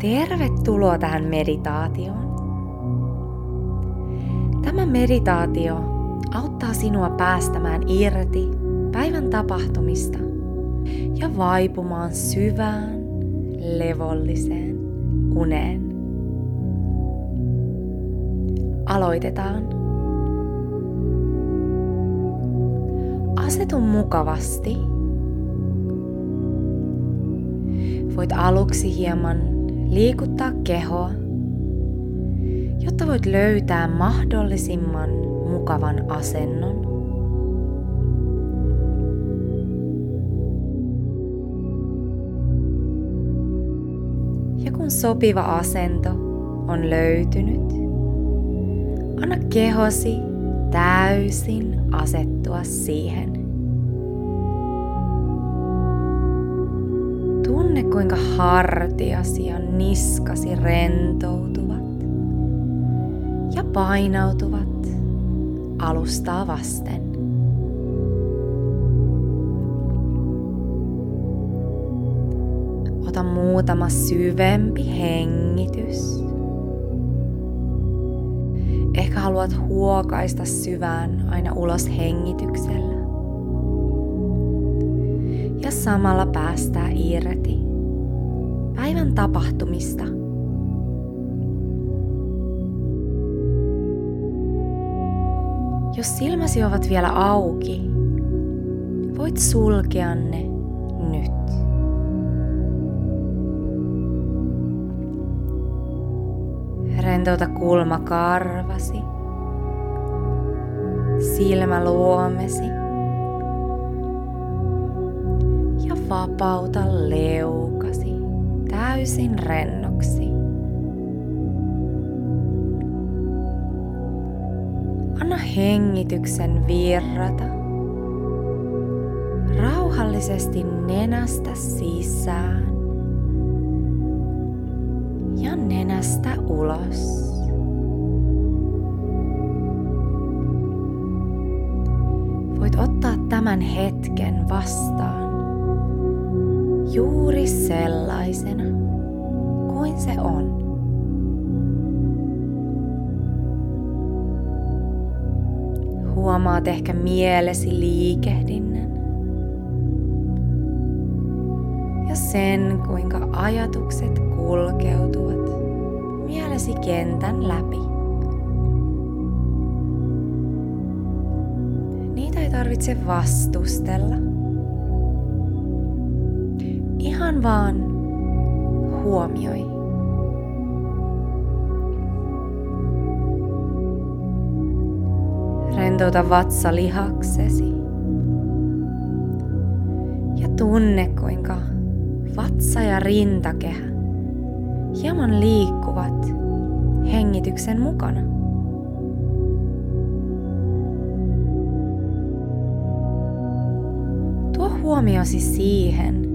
Tervetuloa tähän meditaatioon. Tämä meditaatio auttaa sinua päästämään irti päivän tapahtumista ja vaipumaan syvään, levolliseen uneen. Aloitetaan. Asetu mukavasti. Voit aluksi hieman liikuttaa kehoa, jotta voit löytää mahdollisimman mukavan asennon. Ja kun sopiva asento on löytynyt, anna kehosi täysin asettua siihen. Tunne kuinka hartiasi ja niskasi rentoutuvat ja painautuvat alustaa vasten. Ota muutama syvempi hengitys. Ehkä haluat huokaista syvään aina ulos hengityksellä ja samalla päästää irti päivän tapahtumista. Jos silmäsi ovat vielä auki, voit sulkea ne nyt. Rentouta kulmakarvasi, silmäluomesi vapauta leukasi täysin rennoksi. Anna hengityksen virrata rauhallisesti nenästä sisään ja nenästä ulos. Voit ottaa tämän hetken vastaan juuri sellaisena kuin se on. Huomaat ehkä mielesi liikehdinnän ja sen, kuinka ajatukset kulkeutuvat mielesi kentän läpi. Niitä ei tarvitse vastustella – ihan vaan huomioi. Rentouta vatsalihaksesi. Ja tunne kuinka vatsa ja rintakehä hieman liikkuvat hengityksen mukana. Tuo huomiosi siihen,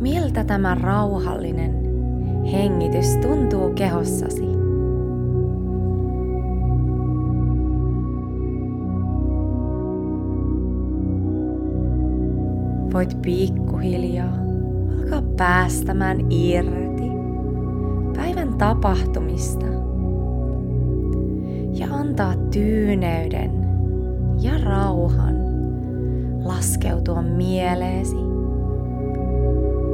miltä tämä rauhallinen hengitys tuntuu kehossasi. Voit pikkuhiljaa alkaa päästämään irti päivän tapahtumista ja antaa tyyneyden ja rauhan laskeutua mieleesi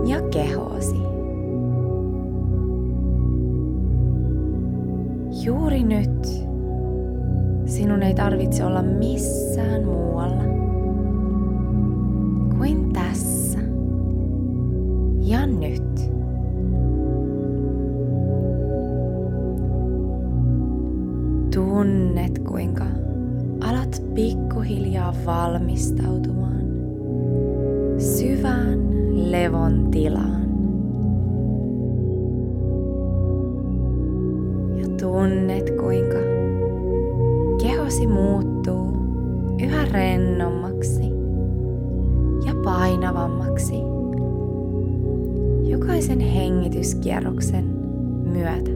ja kehoosi. Juuri nyt sinun ei tarvitse olla missään muualla kuin tässä ja nyt. Tunnet kuinka alat pikkuhiljaa valmistautumaan levon tilaan. Ja tunnet kuinka kehosi muuttuu yhä rennommaksi ja painavammaksi jokaisen hengityskierroksen myötä.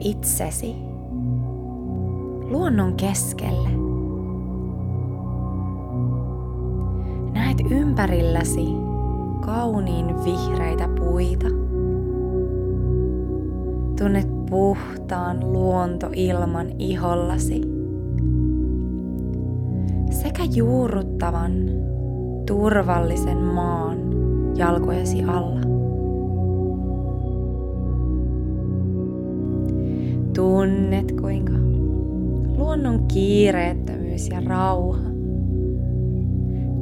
Itsesi luonnon keskelle. Näet ympärilläsi kauniin vihreitä puita. Tunnet puhtaan luontoilman ihollasi. Sekä juurruttavan, turvallisen maan jalkojesi alla. Tunnet kuinka luonnon kiireettömyys ja rauha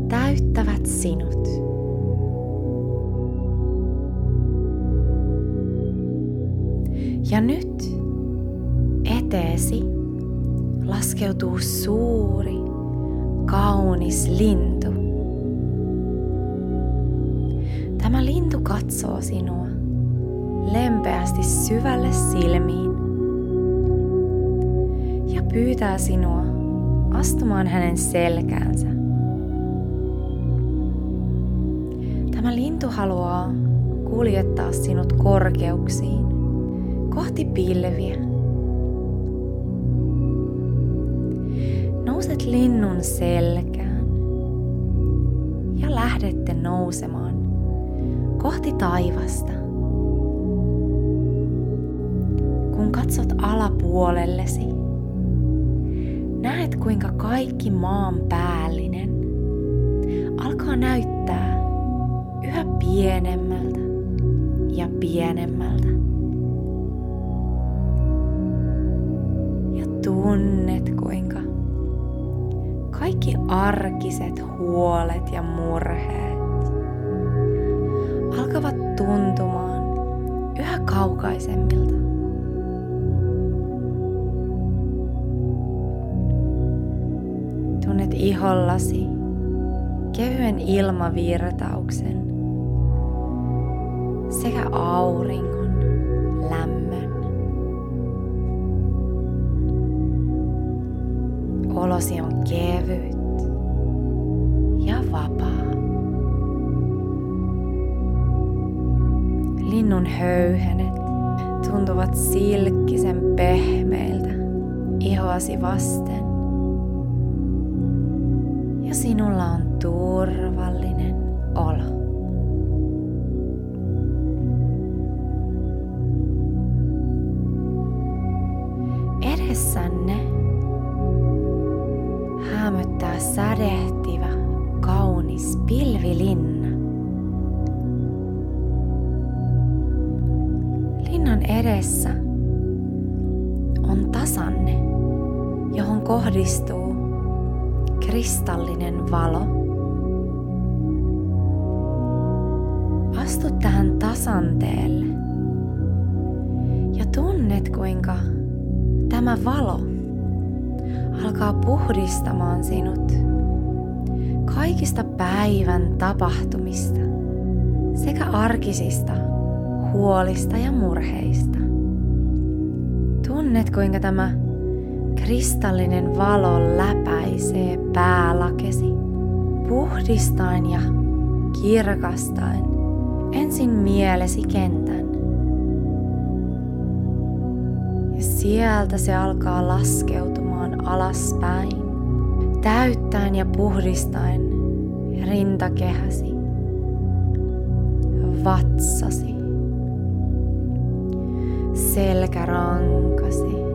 täyttävät sinut. Ja nyt eteesi laskeutuu suuri, kaunis lintu. Tämä lintu katsoo sinua lempeästi syvälle silmiin pyytää sinua astumaan hänen selkäänsä. Tämä lintu haluaa kuljettaa sinut korkeuksiin kohti pilviä. Nouset linnun selkään ja lähdette nousemaan kohti taivasta. Kun katsot alapuolellesi, näet kuinka kaikki maan päällinen alkaa näyttää yhä pienemmältä ja pienemmältä. Ja tunnet kuinka kaikki arkiset huolet ja murheet alkavat tuntumaan yhä kaukaisemmilta. Tunnet ihollasi kevyen ilmavirtauksen sekä auringon lämmön. Olosi on kevyt ja vapaa. Linnun höyhenet tuntuvat silkkisen pehmeiltä ihoasi vasten. Ja sinulla on turvallinen olo. Edessänne häämöttää sädehtivä, kaunis pilvilinna. Linnan edessä on tasanne, johon kohdistuu kristallinen valo. Astu tähän tasanteelle ja tunnet kuinka tämä valo alkaa puhdistamaan sinut kaikista päivän tapahtumista sekä arkisista huolista ja murheista. Tunnet kuinka tämä kristallinen valo läpäisee päälakesi, puhdistaen ja kirkastaen ensin mielesi kentän. Ja sieltä se alkaa laskeutumaan alaspäin, täyttäen ja puhdistaen rintakehäsi, vatsasi, selkärankasi.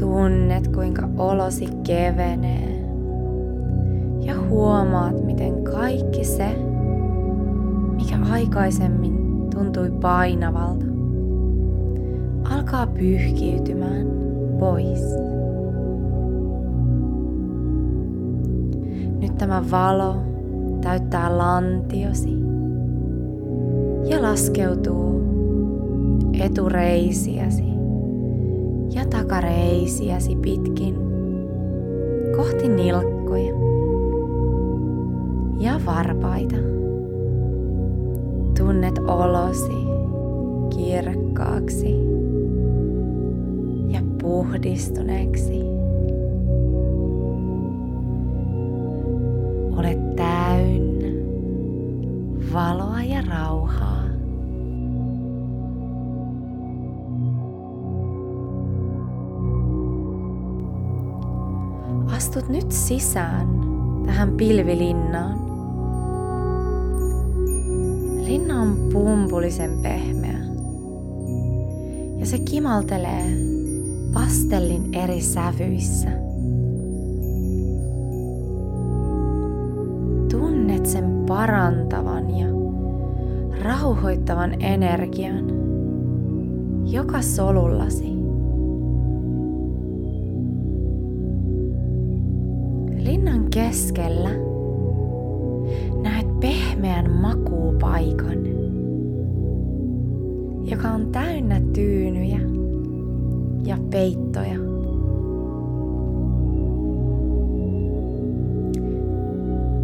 Tunnet kuinka olosi kevenee ja huomaat miten kaikki se, mikä aikaisemmin tuntui painavalta, alkaa pyyhkiytymään pois. Nyt tämä valo täyttää lantiosi ja laskeutuu etureisiäsi ja takareisiäsi pitkin kohti nilkkoja ja varpaita. Tunnet olosi kirkkaaksi ja puhdistuneeksi. Olet täynnä valoa ja rauhaa. Astut nyt sisään tähän pilvilinnaan. Linna on pumpulisen pehmeä. Ja se kimaltelee pastellin eri sävyissä. Tunnet sen parantavan ja rauhoittavan energian joka solullasi. Linnan keskellä näet pehmeän makuupaikan, joka on täynnä tyynyjä ja peittoja.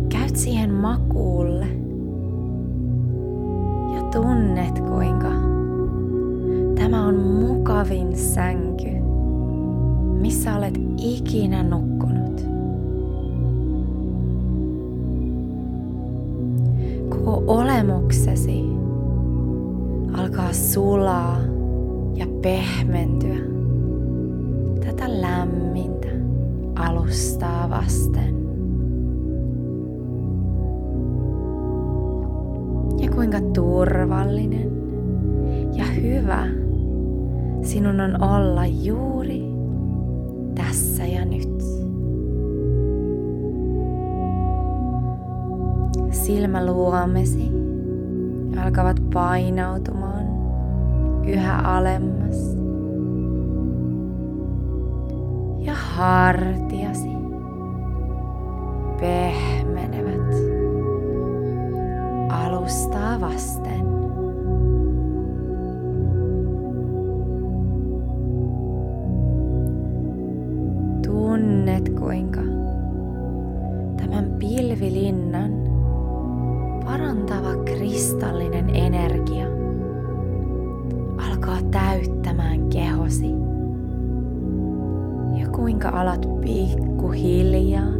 Käyt siihen makuulle ja tunnet kuinka tämä on mukavin sänky, missä olet ikinä nukkunut. Olemuksesi alkaa sulaa ja pehmentyä tätä lämmintä alustaa vasten. Ja kuinka turvallinen ja hyvä sinun on olla juuri tässä ja nyt. Silmäluomesi alkavat painautumaan yhä alemmas. Ja hartiasi pehmenevät alustaa vasten. Kuinka alat pikkuhiljaa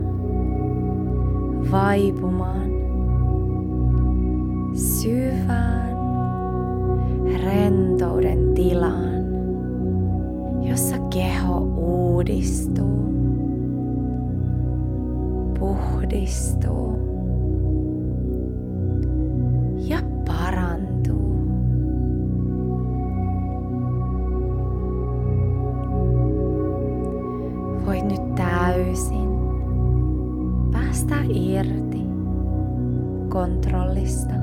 vaipumaan syvään rentouden tilaan, jossa keho uudistuu, puhdistuu irti kontrollista.